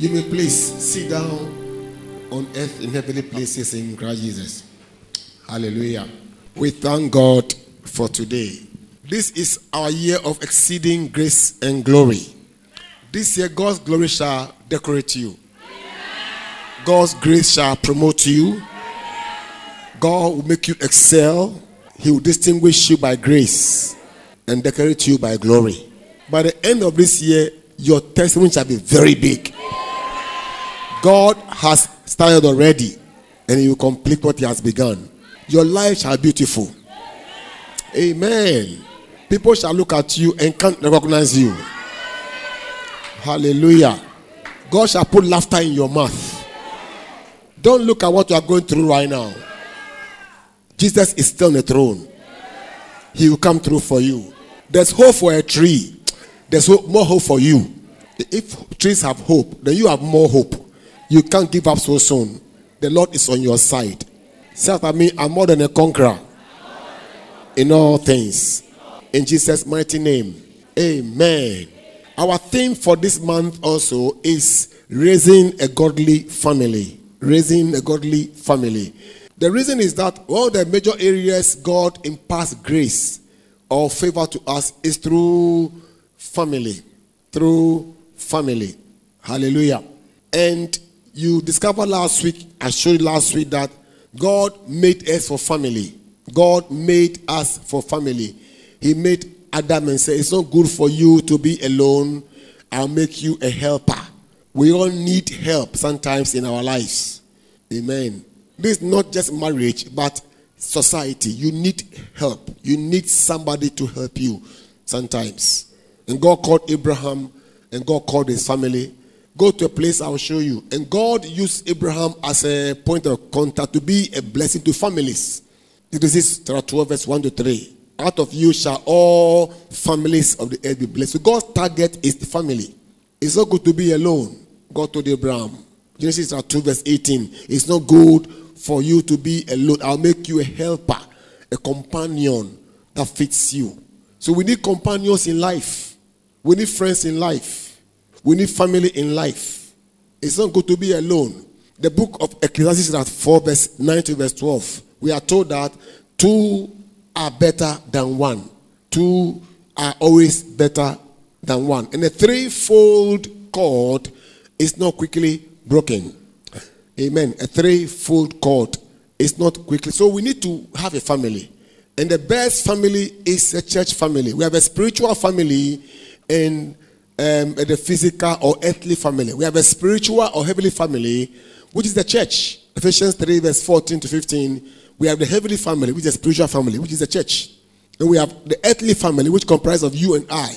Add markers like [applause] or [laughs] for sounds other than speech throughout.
You may please sit down on earth in heavenly places in Christ Jesus. Hallelujah. We thank God for today. This is our year of exceeding grace and glory. This year, God's glory shall decorate you. God's grace shall promote you. God will make you excel. He will distinguish you by grace and decorate you by glory. By the end of this year, your testimony shall be very big. God has started already and He will complete what He has begun. Your life shall be beautiful. Amen. People shall look at you and can't recognize you. Hallelujah. God shall put laughter in your mouth. Don't look at what you are going through right now. Jesus is still on the throne. He will come through for you. There's hope for a tree. There's hope, more hope for you. If trees have hope, then you have more hope. You can't give up so soon. The Lord is on your side. Say after me, I'm more than a conqueror in all things. In Jesus' mighty name. Amen. Our theme for this month also is raising a godly family. Raising a godly family. The reason is that of the major areas God imparts grace or favor to us is through family. Through family. Hallelujah. And you discovered last week, I showed you last week that God made us for family. God made us for family. He made Adam and said, It's not good for you to be alone. I'll make you a helper. We all need help sometimes in our lives. Amen. This is not just marriage, but society. You need help. You need somebody to help you sometimes. And God called Abraham and God called his family Go to a place I'll show you. And God used Abraham as a point of contact to be a blessing to families. This is chapter 12, verse 1 to 3. Out of you shall all families of the earth be blessed. So God's target is the family. It's not good to be alone. God told Abraham. Genesis chapter 2, verse 18. It's not good for you to be alone. I'll make you a helper, a companion that fits you. So we need companions in life. We need friends in life. We need family in life. It's not good to be alone. The book of Ecclesiastes, at 4, verse 9 to verse 12, we are told that two are better than one. Two are always better than one. And a threefold cord is not quickly broken. Amen. A threefold cord is not quickly. So we need to have a family. And the best family is a church family. We have a spiritual family and um, the physical or earthly family. We have a spiritual or heavenly family, which is the church. Ephesians 3, verse 14 to 15. We have the heavenly family, which is spiritual family, which is the church. And we have the earthly family, which comprises of you and I.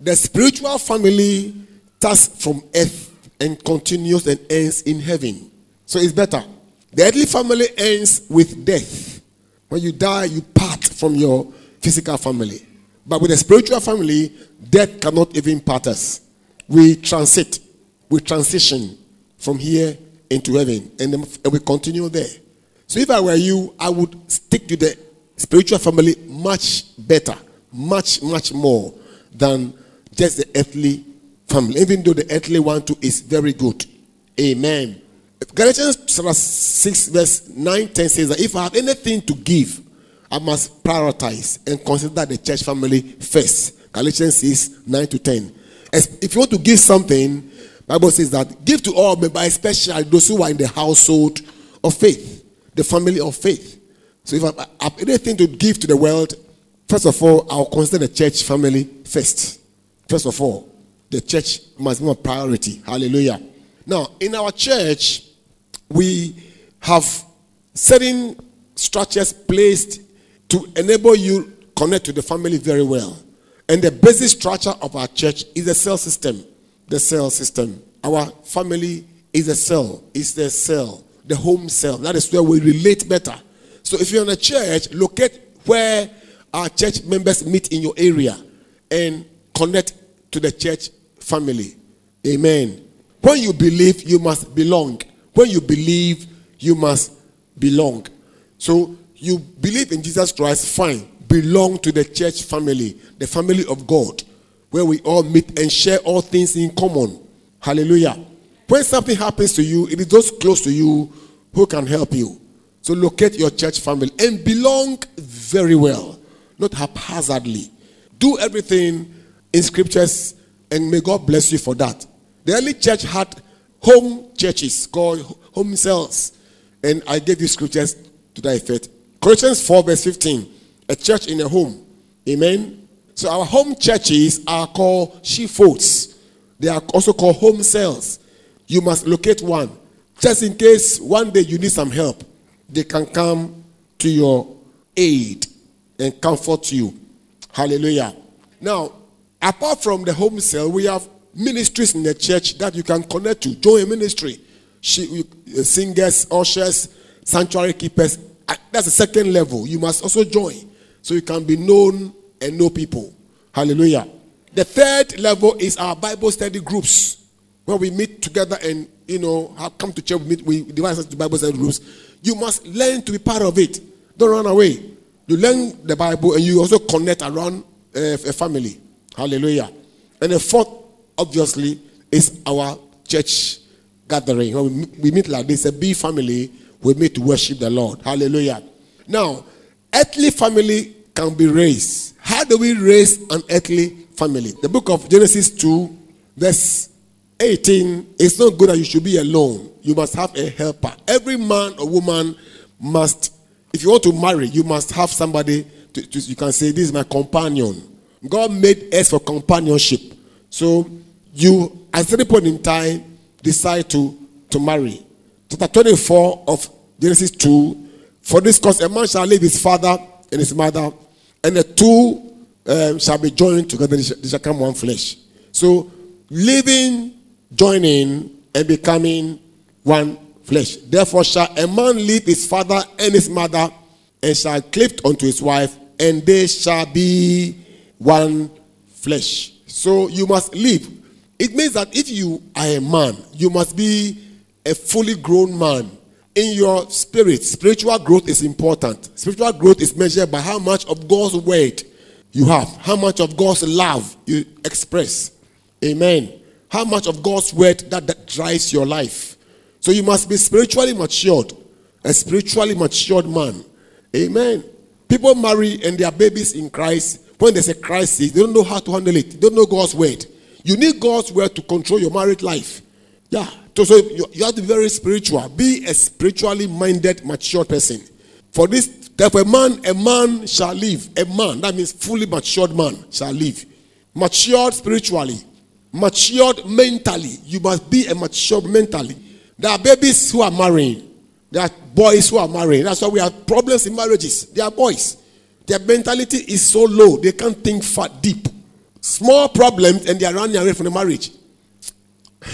The spiritual family starts from earth and continues and ends in heaven. So it's better. The earthly family ends with death. When you die, you part from your physical family. But with a spiritual family, death cannot even part us. We transit, we transition from here into heaven, and, and we continue there. So if I were you, I would stick to the spiritual family much better, much, much more than just the earthly family, even though the earthly one too is very good. Amen. Galatians 6, verse 9 10 says that if I have anything to give, I must prioritize and consider the church family first. Galatians 6, 9 to 10. If you want to give something, Bible says that give to all, but especially those who are in the household of faith, the family of faith. So if I have anything to give to the world, first of all, I'll consider the church family first. First of all, the church must be a priority. Hallelujah. Now, in our church, we have certain structures placed to enable you connect to the family very well. And the basic structure of our church is the cell system. The cell system. Our family is a cell. It's the cell, the home cell. That is where we relate better. So if you're in a church, locate where our church members meet in your area and connect to the church family. Amen. When you believe, you must belong. When you believe, you must belong. So you believe in Jesus Christ, fine. Belong to the church family, the family of God, where we all meet and share all things in common. Hallelujah. When something happens to you, it is those close to you who can help you. So locate your church family and belong very well, not haphazardly. Do everything in scriptures, and may God bless you for that. The early church had home churches called home cells, and I gave you scriptures to that effect. Colossians 4, verse 15, a church in a home. Amen. So our home churches are called sheepfolds. They are also called home cells. You must locate one. Just in case one day you need some help, they can come to your aid and comfort you. Hallelujah. Now, apart from the home cell, we have ministries in the church that you can connect to. Join a ministry. Uh, singers, ushers, sanctuary keepers. Uh, that's the second level. You must also join so you can be known and know people. Hallelujah. The third level is our Bible study groups where we meet together and you know have come to church. We meet, we divide ourselves to Bible study groups. You must learn to be part of it. Don't run away. You learn the Bible and you also connect around uh, a family. Hallelujah. And the fourth, obviously, is our church gathering. We meet like this, a big family, we meet to worship the Lord. Hallelujah. Now, earthly family can be raised. How do we raise an earthly family? The book of Genesis 2, verse 18. It's not good that you should be alone. You must have a helper. Every man or woman must, if you want to marry, you must have somebody to, to, you can say, This is my companion. God made us for companionship. So you, at certain point in time, decide to, to marry. Chapter 24 of Genesis 2. For this cause, a man shall leave his father and his mother, and the two um, shall be joined together, they shall, they shall come one flesh. So, living, joining, and becoming one flesh. Therefore, shall a man leave his father and his mother, and shall cleave unto his wife, and they shall be one flesh. So you must live. It means that if you are a man, you must be a fully grown man. In your spirit, spiritual growth is important. Spiritual growth is measured by how much of God's word you have, how much of God's love you express. Amen. How much of God's word that, that drives your life. So you must be spiritually matured, a spiritually matured man. Amen. People marry and their babies in Christ. When there's a crisis, they don't know how to handle it. They don't know God's word. You need God's word to control your married life. Yeah. So, so you, you have to be very spiritual. Be a spiritually minded, mature person. For this, therefore, a man, a man shall live. A man, that means fully matured man, shall live. Matured spiritually, matured mentally. You must be a matured mentally. There are babies who are marrying. There are boys who are marrying. That's why we have problems in marriages. They are boys. Their mentality is so low, they can't think far deep. Small problems and they are running away from the marriage.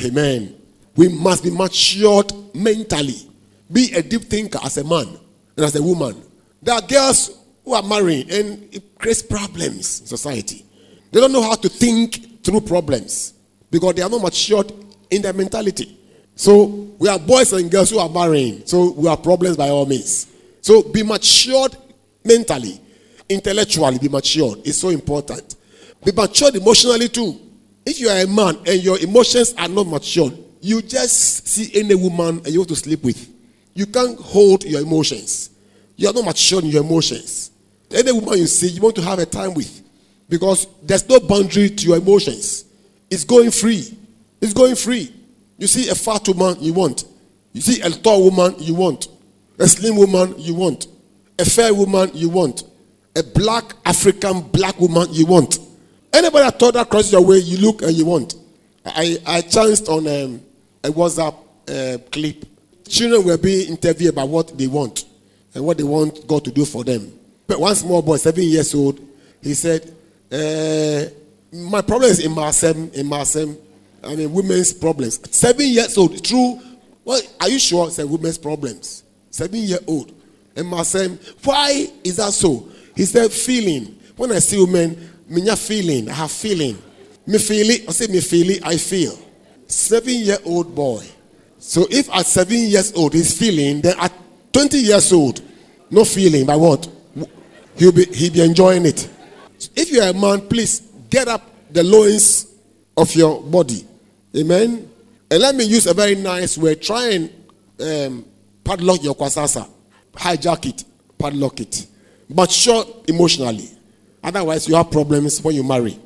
Amen. We must be matured mentally. Be a deep thinker as a man and as a woman. There are girls who are marrying and it creates problems in society. They don't know how to think through problems because they are not matured in their mentality. So we have boys and girls who are marrying. So we have problems by all means. So be matured mentally, intellectually, be matured. It's so important. Be matured emotionally too. If you are a man and your emotions are not matured, you just see any woman and you want to sleep with. You can't hold your emotions. You are not matured in your emotions. Any woman you see, you want to have a time with. Because there's no boundary to your emotions. It's going free. It's going free. You see a fat woman, you want. You see a tall woman, you want. A slim woman, you want. A fair woman, you want. A black African black woman, you want. Anybody that thought that crosses your way, you look and you want. I, I chanced on um, a WhatsApp uh, clip. Children were being interviewed about what they want and what they want God to do for them. But one small boy, seven years old, he said, uh, My problem is in Marsem, in Marsem. I mean, women's problems. Seven years old, true. Well, are you sure? Said women's problems. Seven year old. And Marsem, why is that so? He said, feeling. When I see women, me feeling, I have feeling. Me feel it, I say me feel it, I feel. Seven year old boy. So if at seven years old he's feeling, then at 20 years old, no feeling, by what? He'll be, he'll be enjoying it. If you are a man, please get up the loins of your body. Amen. And let me use a very nice word. Try and um, padlock your kwasasa, hijack it, padlock it, but short emotionally. Otherwise, you have problems when you marry.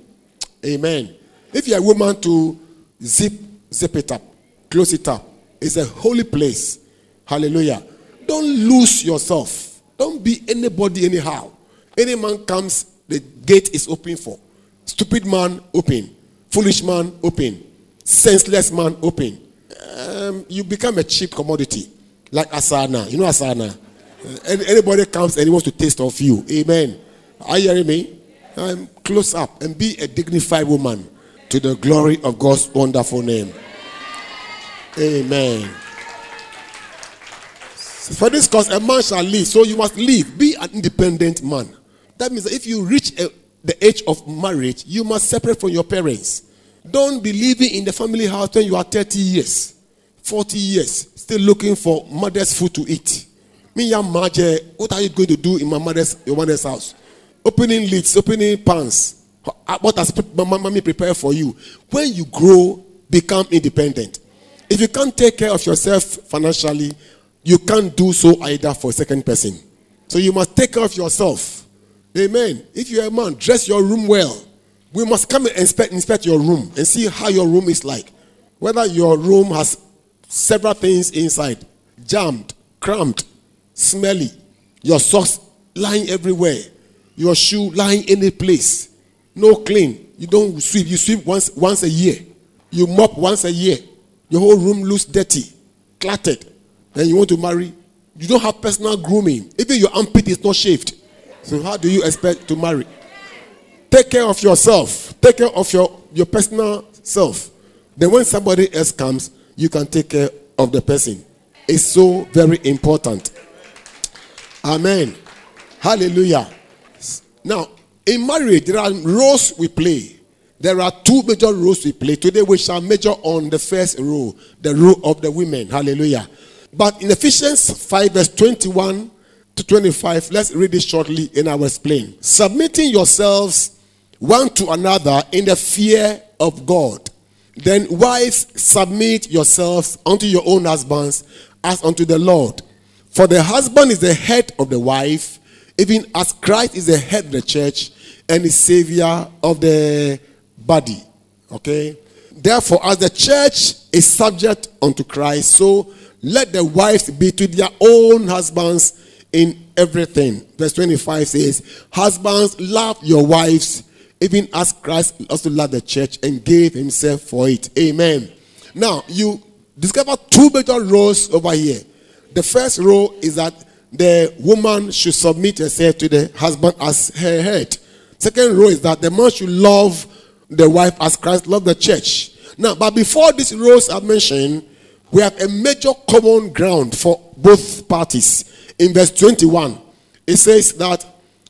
Amen. If you're a woman to zip, zip it up, close it up. It's a holy place. Hallelujah. Don't lose yourself. Don't be anybody anyhow. Any man comes, the gate is open for. Stupid man, open. Foolish man, open. Senseless man, open. Um, you become a cheap commodity. Like Asana. You know Asana? Uh, anybody comes and he wants to taste of you. Amen. Are you hearing me? Um, close up and be a dignified woman to the glory of God's wonderful name. Amen. For this cause, a man shall live. So you must live. Be an independent man. That means that if you reach a, the age of marriage, you must separate from your parents. Don't be living in the family house when you are 30 years, 40 years, still looking for mother's food to eat. Me, young Maje, what are you going to do in my mother's, your mother's house? Opening lids, opening pans. What has my mommy prepared for you? When you grow, become independent. If you can't take care of yourself financially, you can't do so either for a second person. So you must take care of yourself. Amen. If you're a man, dress your room well. We must come and inspect, inspect your room and see how your room is like. Whether your room has several things inside jammed, cramped, smelly, your socks lying everywhere, your shoe lying any place, no clean. You don't sweep, you sweep once, once a year, you mop once a year. Your whole room looks dirty, cluttered. Then you want to marry, you don't have personal grooming. Even your armpit is not shaved. So how do you expect to marry? Take care of yourself. Take care of your, your personal self. Then when somebody else comes, you can take care of the person. It's so very important. Amen. Hallelujah. Now, in marriage, there are roles we play. There are two major roles we play. Today we shall major on the first role, the role of the women. Hallelujah. But in Ephesians 5, verse 21 to 25, let's read it shortly and I will explain. Submitting yourselves one to another in the fear of God. Then, wives, submit yourselves unto your own husbands as unto the Lord. For the husband is the head of the wife, even as Christ is the head of the church is savior of the body. Okay? Therefore, as the church is subject unto Christ, so let the wives be to their own husbands in everything. Verse 25 says, Husbands, love your wives, even as Christ also loved the church and gave himself for it. Amen. Now, you discover two major roles over here. The first role is that the woman should submit herself to the husband as her head. Second rule is that the man should love the wife as Christ loved the church. Now, but before these roles are mentioned, we have a major common ground for both parties. In verse 21, it says that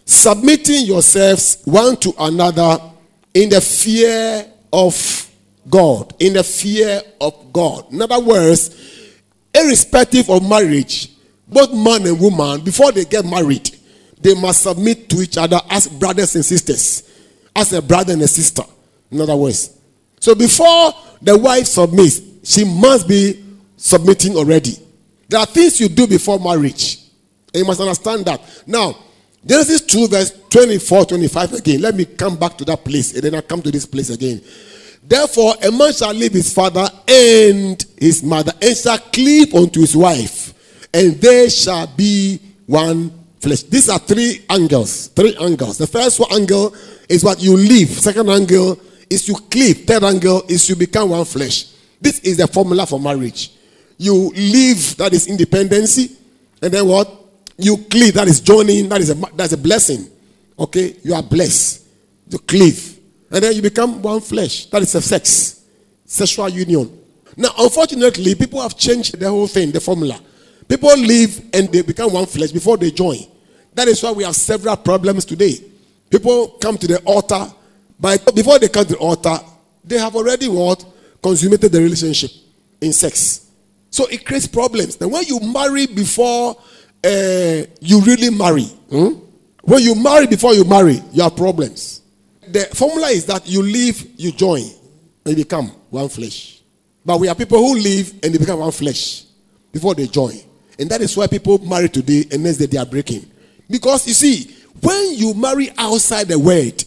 submitting yourselves one to another in the fear of God. In the fear of God. In other words, irrespective of marriage, both man and woman, before they get married, they must submit to each other as brothers and sisters, as a brother and a sister. In other words, so before the wife submits, she must be submitting already. There are things you do before marriage. And you must understand that. Now, Genesis 2, verse 24, 25 again. Let me come back to that place and then I come to this place again. Therefore, a man shall leave his father and his mother and shall cleave unto his wife, and they shall be one flesh. These are three angles. Three angles. The first one angle is what you leave. Second angle is you cleave. Third angle is you become one flesh. This is the formula for marriage. You leave, that is independency, and then what? You cleave, that is joining, that is a that's a blessing. Okay, you are blessed. You cleave, and then you become one flesh. That is a sex, sexual union. Now, unfortunately, people have changed the whole thing, the formula. People leave and they become one flesh before they join. That is why we have several problems today. People come to the altar, but before they come to the altar, they have already what? Consummated the relationship in sex. So it creates problems. Now, when you marry before uh, you really marry, hmm? when you marry before you marry, you have problems. The formula is that you leave, you join, and you become one flesh. But we are people who live and they become one flesh before they join. And that is why people marry today and next day they are breaking. Because you see, when you marry outside the word,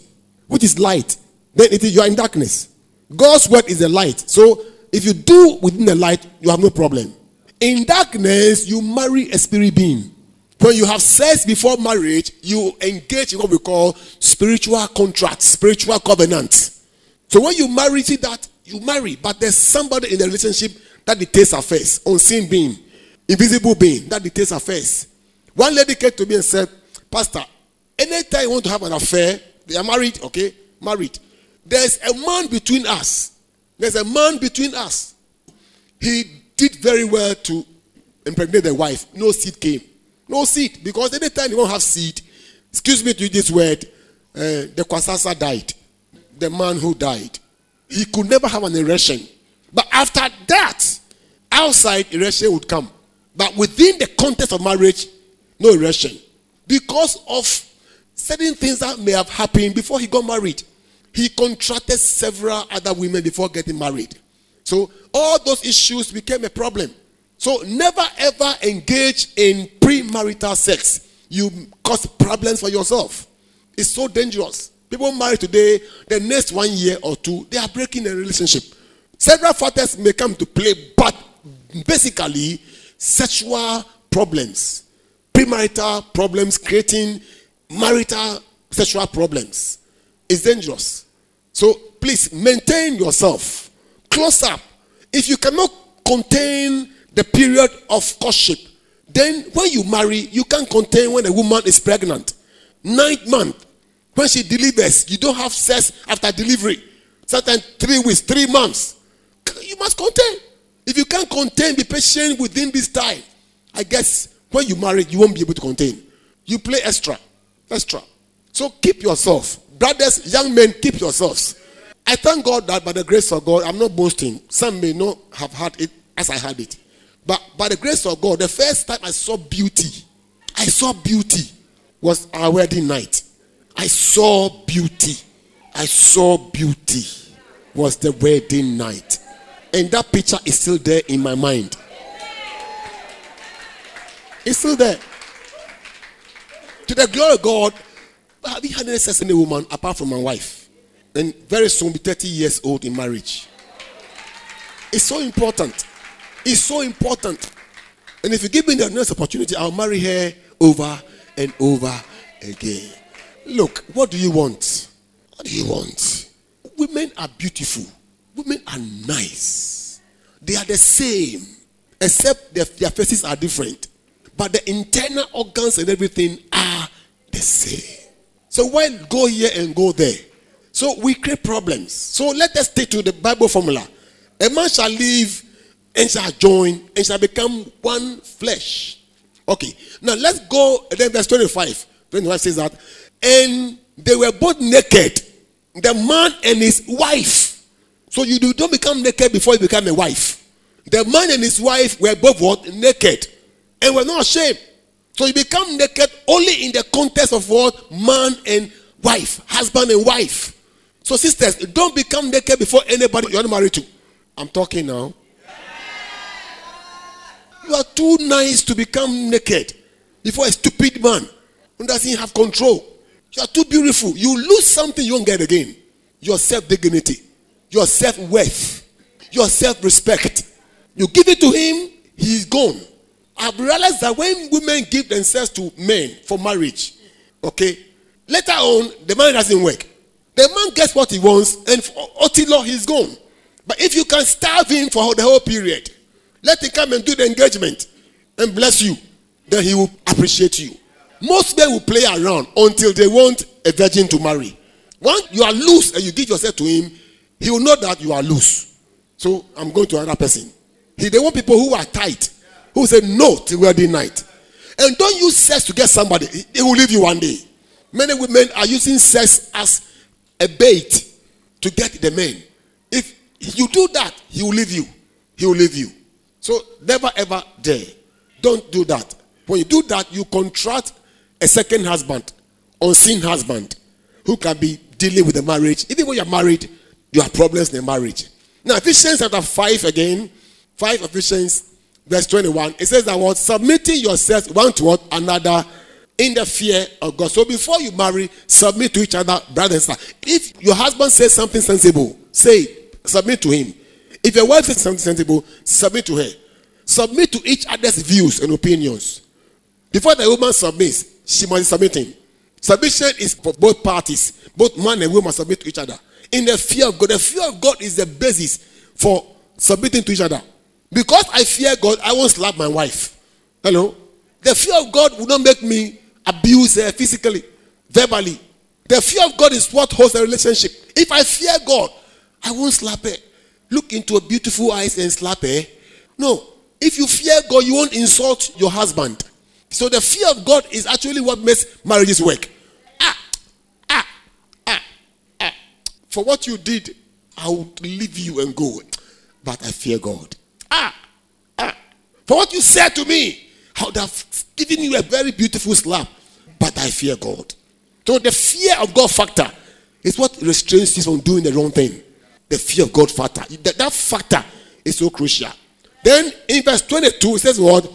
which is light, then it is you are in darkness. God's word is the light. So if you do within the light, you have no problem. In darkness, you marry a spirit being. When you have sex before marriage, you engage in what we call spiritual contracts, spiritual covenants. So when you marry, see that you marry, but there's somebody in the relationship that dictates affairs, unseen being, invisible being that dictates affairs. One lady came to me and said, Pastor, anytime you want to have an affair, they are married, okay? Married. There's a man between us. There's a man between us. He did very well to impregnate the wife. No seed came. No seed. Because anytime you don't have seed, excuse me to use this word, uh, the Kwasasa died. The man who died. He could never have an erection. But after that, outside erection would come. But within the context of marriage, no erection. Because of certain things that may have happened before he got married. He contracted several other women before getting married. So all those issues became a problem. So never ever engage in premarital sex. You cause problems for yourself. It's so dangerous. People marry today, the next one year or two, they are breaking a relationship. Several factors may come to play, but basically, sexual problems, premarital problems, creating marital sexual problems is dangerous. So please maintain yourself. Close up. If you cannot contain the period of courtship, then when you marry, you can't contain when a woman is pregnant. Ninth month, when she delivers, you don't have sex after delivery. Sometimes three weeks, three months. You must contain. If you can't contain, be patient within this time. I guess when you marry, you won't be able to contain. You play extra. Extra. So keep yourself. Brothers, young men, keep yourselves. I thank God that by the grace of God, I'm not boasting. Some may not have had it as I had it. But by the grace of God, the first time I saw beauty, I saw beauty was our wedding night. I saw beauty. I saw beauty was the wedding night. And that picture is still there in my mind. It's still there. To the glory of God, have you had any sex in a woman apart from my wife? And very soon be 30 years old in marriage. It's so important. It's so important. And if you give me the next opportunity, I'll marry her over and over again. Look, what do you want? What do you want? Women are beautiful. Women are nice. They are the same, except their, their faces are different. But the internal organs and everything are the same. So why go here and go there? So we create problems. So let us stick to the Bible formula. A man shall live and shall join and shall become one flesh. Okay. Now let's go. Then verse 25. 25 says that. And they were both naked. The man and his wife. So you don't become naked before you become a wife. The man and his wife were both what? Naked. And were not ashamed. So you become naked only in the context of what? Man and wife. Husband and wife. So sisters, don't become naked before anybody you're not married to. I'm talking now. You are too nice to become naked before a stupid man who doesn't have control. You are too beautiful. You lose something you won't get again. Your self dignity, your self worth, your self respect. You give it to him, he's gone. I've realized that when women give themselves to men for marriage, okay, later on, the man doesn't work. The man gets what he wants, and Otilo, he's gone. But if you can starve him for the whole period, let him come and do the engagement and bless you, then he will appreciate you. Most men will play around until they want a virgin to marry. Once you are loose and you give yourself to him, he will know that you are loose. So I'm going to another person. He, they want people who are tight, who say no to wedding night. And don't use sex to get somebody. He will leave you one day. Many women are using sex as a bait to get the men. If you do that, he will leave you. He will leave you. So never ever dare. Don't do that. When you do that, you contract a second husband, unseen husband, who can be dealing with the marriage. Even when you're married, you have problems in marriage. Now, Ephesians chapter 5 again, 5 Ephesians, verse 21, it says that what? Submitting yourselves one to another in the fear of God. So before you marry, submit to each other, brothers and sisters. If your husband says something sensible, say, submit to him. If your wife says something sensible, submit to her. Submit to each other's views and opinions. Before the woman submits, she must be submitting. Submission is for both parties. Both man and woman submit to each other. In the fear of God. The fear of God is the basis for submitting to each other. Because I fear God, I won't slap my wife. Hello? The fear of God will not make me abuse her physically, verbally. The fear of God is what holds a relationship. If I fear God, I won't slap her. Look into a beautiful eyes and slap her. No. If you fear God, you won't insult your husband. So the fear of God is actually what makes marriages work. Ah, ah, ah, ah. For what you did, I would leave you and go. But I fear God. Ah, ah. For what you said to me, I would have given you a very beautiful slap. But I fear God. So the fear of God factor is what restrains you from doing the wrong thing. The fear of God factor. That, that factor is so crucial. Then in verse 22, it says what?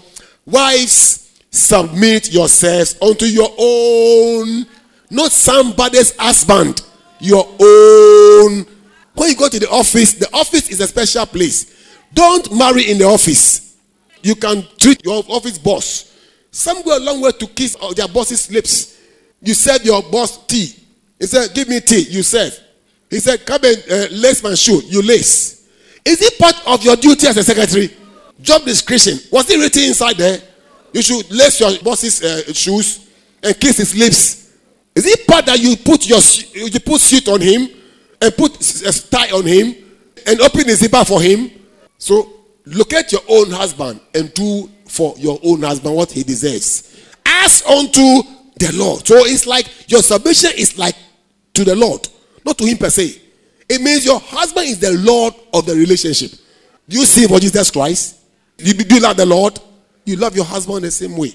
Wives, submit yourselves unto your own, not somebody's husband, your own. When you go to the office, the office is a special place. Don't marry in the office. You can treat your office boss. Some go a long way to kiss their boss's lips. You serve your boss tea. He said, Give me tea. You serve. He said, Come and uh, lace my shoe. You lace. Is it part of your duty as a secretary? Job description. Was it written inside there? You should lace your boss's uh, shoes and kiss his lips. Is it part that you put your you put suit on him and put a tie on him and open the zipper for him? So locate your own husband and do for your own husband what he deserves. As unto the Lord. So it's like your submission is like to the Lord, not to him per se. It means your husband is the Lord of the relationship. Do you see for Jesus Christ? You, do you love the Lord? You love your husband the same way.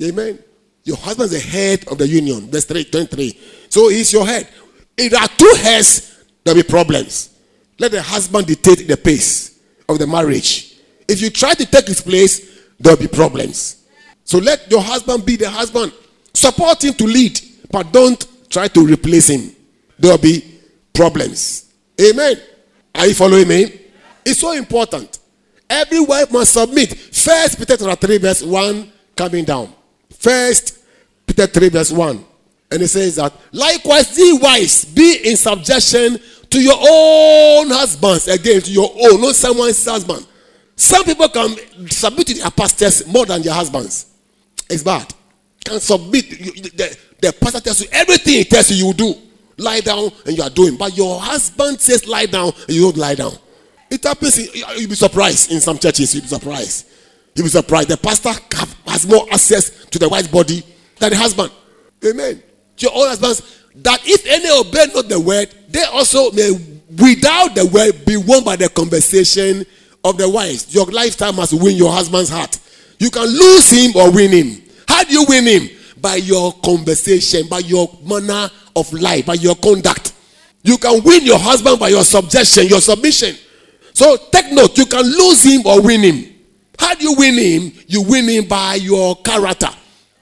Amen. Your husband is the head of the union. Verse 3, 23. So he's your head. If there are two heads, there'll be problems. Let the husband dictate the pace of the marriage. If you try to take his place, there'll be problems. So let your husband be the husband. Support him to lead, but don't try to replace him. There'll be problems. Amen. Are you following me? It's so important. Every wife must submit. First Peter 3 verse 1 coming down. First Peter 3 verse 1. And it says that likewise ye wives be in subjection to your own husbands. Again, to your own, not someone's husband. Some people can submit to their pastors more than their husbands. It's bad. Can submit. The, the pastor tells you everything he tells you, you do. Lie down and you are doing. But your husband says lie down and you don't lie down. It happens, you'll be surprised in some churches. You'll be surprised. You'll be surprised. The pastor has more access to the wife's body than the husband. Amen. To your own husbands, that if any obey not the word, they also may, without the word, be won by the conversation of the wives. Your lifetime must win your husband's heart. You can lose him or win him. How do you win him? By your conversation, by your manner of life, by your conduct. You can win your husband by your subjection, your submission. So take note, you can lose him or win him. How do you win him? You win him by your character,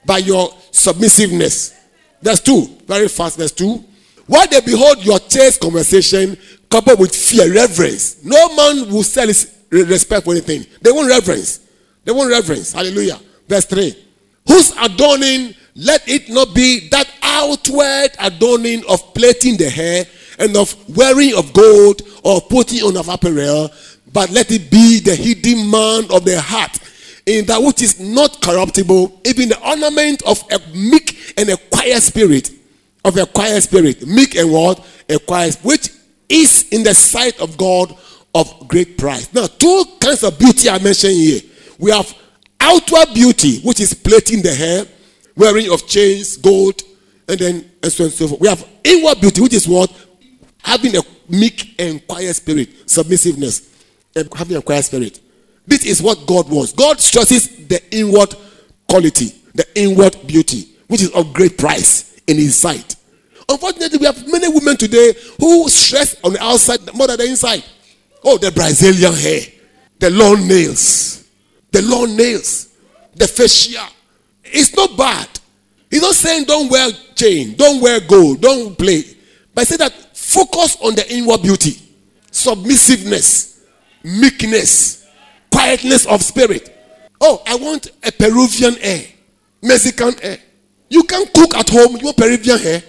by your submissiveness. Verse 2, very fast, verse 2. While they behold your chaste conversation coupled with fear, reverence, no man will sell his respect for anything. They won't reverence. They won't reverence. Hallelujah. Verse 3. Whose adorning, let it not be that outward adorning of plaiting the hair and of wearing of gold or putting on of apparel, but let it be the hidden man of the heart, in that which is not corruptible, even the ornament of a meek and a quiet spirit, of a quiet spirit, meek and what? A quiet, which is in the sight of God of great price. Now, two kinds of beauty I mentioned here. We have outward beauty, which is plaiting the hair, wearing of chains, gold, and then and so on and so forth. We have inward beauty, which is what? having a meek and quiet spirit, submissiveness, Uh, having a quiet spirit. This is what God wants. God stresses the inward quality, the inward beauty, which is of great price in His sight. Unfortunately, we have many women today who stress on the outside more than the inside. Oh, the Brazilian hair, the long nails, the long nails, the facial. It's not bad. He's not saying don't wear chain, don't wear gold, don't play. But I say that focus on the inward beauty, submissiveness, meekness, quietness of spirit. Oh, I want a Peruvian hair, Mexican hair. You can cook at home, you want Peruvian hair.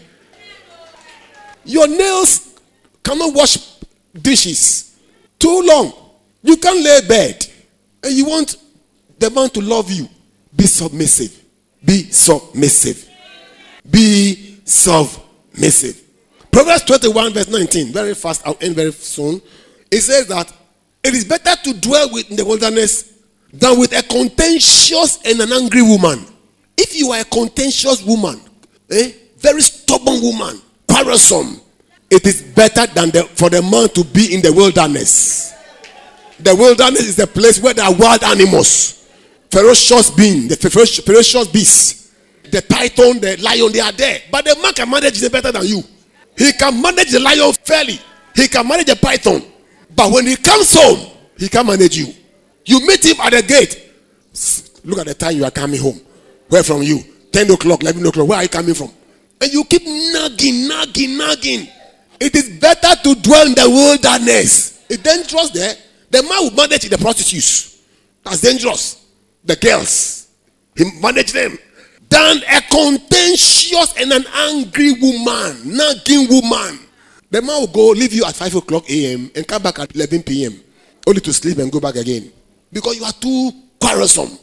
Your nails cannot wash dishes too long. You can't lay bed. And you want the man to love you. Be submissive. Be submissive. Be submissive. Proverbs 21, verse 19. Very fast, I'll end very soon. It says that it is better to dwell in the wilderness than with a contentious and an angry woman. If you are a contentious woman, eh, very stubborn woman, quarrelsome, it is better than the, for the man to be in the wilderness. The wilderness is the place where there are wild animals, ferocious beings, the ferocious, ferocious beasts, the python, the lion, they are there. But the man can manage it better than you. He can manage the lion fairly. He can manage the python. But when he comes home, he can manage you. You meet him at the gate. Look at the time you are coming home. Where from you? 10 o'clock, 11 o'clock. Where are you coming from? And you keep nagging, nagging, nagging. It is better to dwell in the wilderness. It's dangerous there. The man will manage the prostitutes. That's dangerous. The girls. He manage them. Than a contentious and an angry woman, nagging woman. The man will go leave you at 5 o'clock a.m. and come back at 11 p.m. Only to sleep and go back again. Because you are too quarrelsome.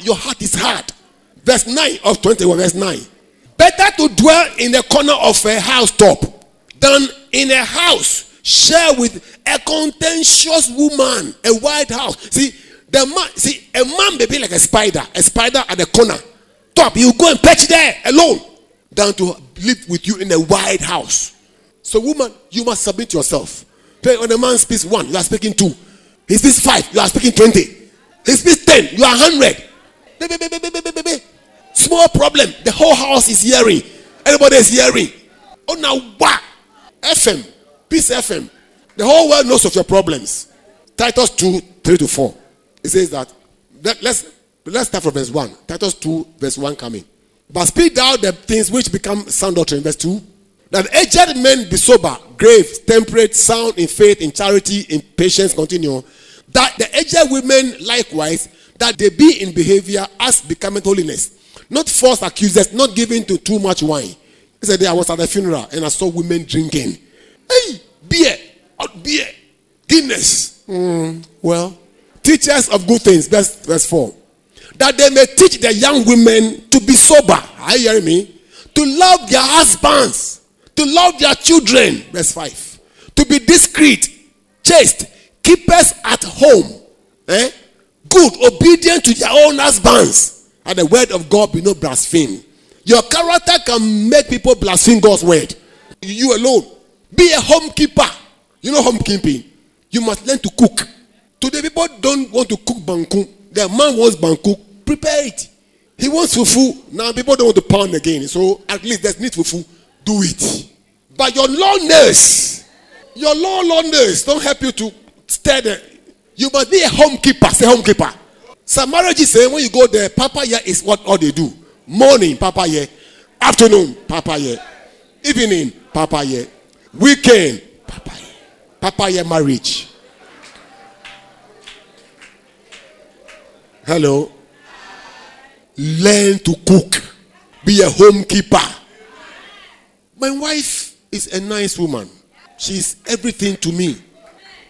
Your heart is hard. Verse 9 of 21, verse 9. Better to dwell in the corner of a housetop than in a house share with a contentious woman, a white house. See, the man, see, a man may be like a spider, a spider at the corner. Top, you go and perch there alone, than to live with you in a wide house. So, woman, you must submit yourself. When a man speaks one, you are speaking two. He speaks five, you are speaking twenty. He speaks ten, you are hundred. Small problem. The whole house is hearing. Everybody is hearing. Oh, now what? FM, Peace FM. The whole world knows of your problems. Titus 2, 3 to 4. It says that. Let, let's, let's start from verse 1. Titus 2, verse 1 coming. But speak thou the things which become sound doctrine. Verse 2. That aged men be sober, grave, temperate, sound in faith, in charity, in patience, continue. That the aged women likewise, that they be in behavior as becoming holiness. Not false accusers, not giving to too much wine he said, I was at the funeral and I saw women drinking. Hey, beer, hot beer, Guinness. Mm, well, teachers of good things. Verse 4. That they may teach the young women to be sober. Are you hearing me? To love their husbands, to love their children. Verse 5. To be discreet, chaste, keepers at home. Eh? Good, obedient to their own husbands. And the word of God be not blasphemed. Your character can make people blaspheme God's word. You alone. Be a homekeeper. You know homekeeping. You must learn to cook. Today people don't want to cook banku. Their man wants banku. Prepare it. He wants fufu. Now people don't want to pound again. So at least there's need fufu. Do it. But your learners, your law learners don't help you to stay there. You must be a homekeeper. Say homekeeper. Some marriages say when you go there, Papa is what all they do. Morning, Papaye. Afternoon, Papaye. Evening, Papaye. Weekend, Papaye. Papa yeah marriage. Hello. Learn to cook. Be a homekeeper. My wife is a nice woman. She's everything to me.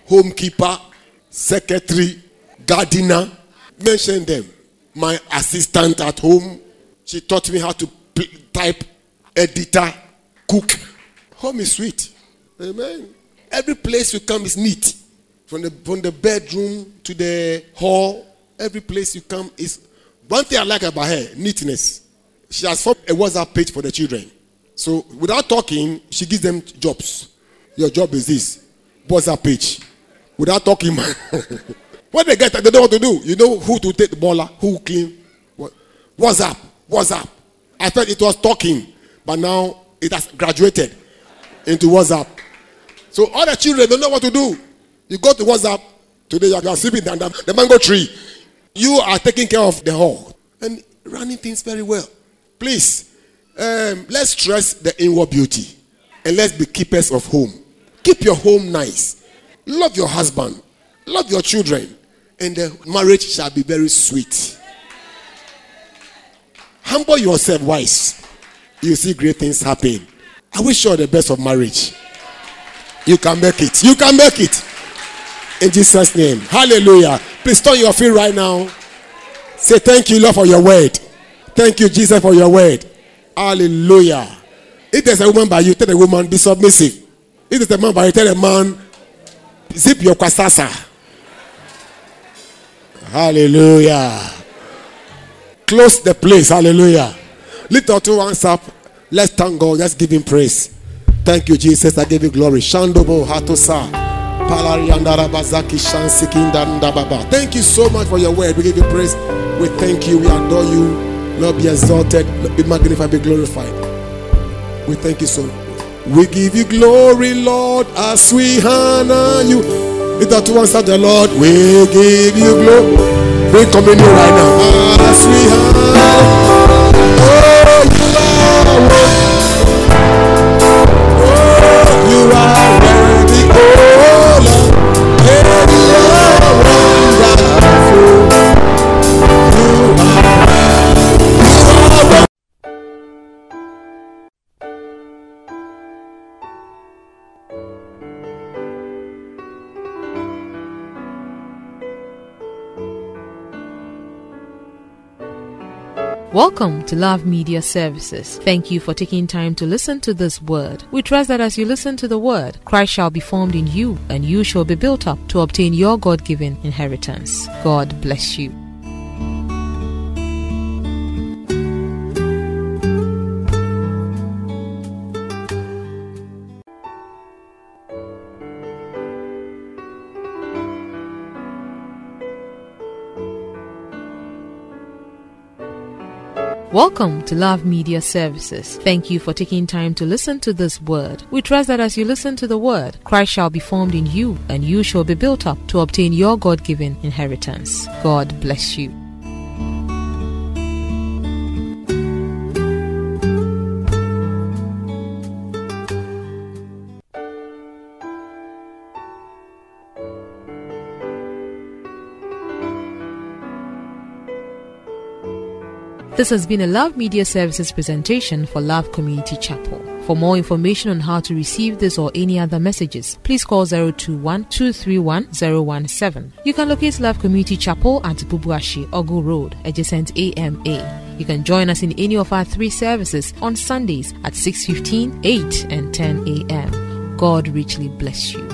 Homekeeper, secretary, gardener. Mention them. My assistant at home, she taught me how to type, editor, cook. Home is sweet. Amen. Every place you come is neat. From the, from the bedroom to the hall, every place you come is. One thing I like about her neatness. She has formed a WhatsApp page for the children. So without talking, she gives them jobs. Your job is this WhatsApp page. Without talking, [laughs] when they get they don't know what to do. You know who to take the baller, who clean. What? WhatsApp. WhatsApp. I thought it was talking, but now it has graduated into WhatsApp. So all the children don't know what to do. You go to WhatsApp today, you are sleeping under the mango tree. You are taking care of the hall and running things very well. Please, um, let's stress the inward beauty and let's be keepers of home. Keep your home nice. Love your husband. Love your children. And the marriage shall be very sweet. Humble yourself, wise. You see great things happen. I wish you the best of marriage. You can make it. You can make it. In Jesus' name. Hallelujah. Please turn your feet right now. Say thank you, Lord, for your word. Thank you, Jesus, for your word. Hallelujah. If there's a woman by you, tell the woman, be submissive. If there's a man by you, tell a man, zip your kwasasa. Hallelujah. Close the place. Hallelujah. Lift our two hands up. Let's thank God. Let's give him praise. Thank you, Jesus. I give you glory. Shandobo Hatosa. Thank you so much for your word. We give you praise. We thank you. We adore you. Lord, be exalted. Be magnified. Be glorified. We thank you so. We give you glory, Lord, as we honor you. Our two hands up the Lord. We give you glory. Bring communion right now. As we honor. Oh, Welcome to Love Media Services. Thank you for taking time to listen to this word. We trust that as you listen to the word, Christ shall be formed in you and you shall be built up to obtain your God given inheritance. God bless you. Welcome to Love Media Services. Thank you for taking time to listen to this word. We trust that as you listen to the word, Christ shall be formed in you and you shall be built up to obtain your God given inheritance. God bless you. This has been a Love Media Services presentation for Love Community Chapel. For more information on how to receive this or any other messages, please call 021 231 017. You can locate Love Community Chapel at Bubuashi, Ogu Road, adjacent AMA. You can join us in any of our three services on Sundays at 6:15, 8, and 10 a.m. God richly bless you.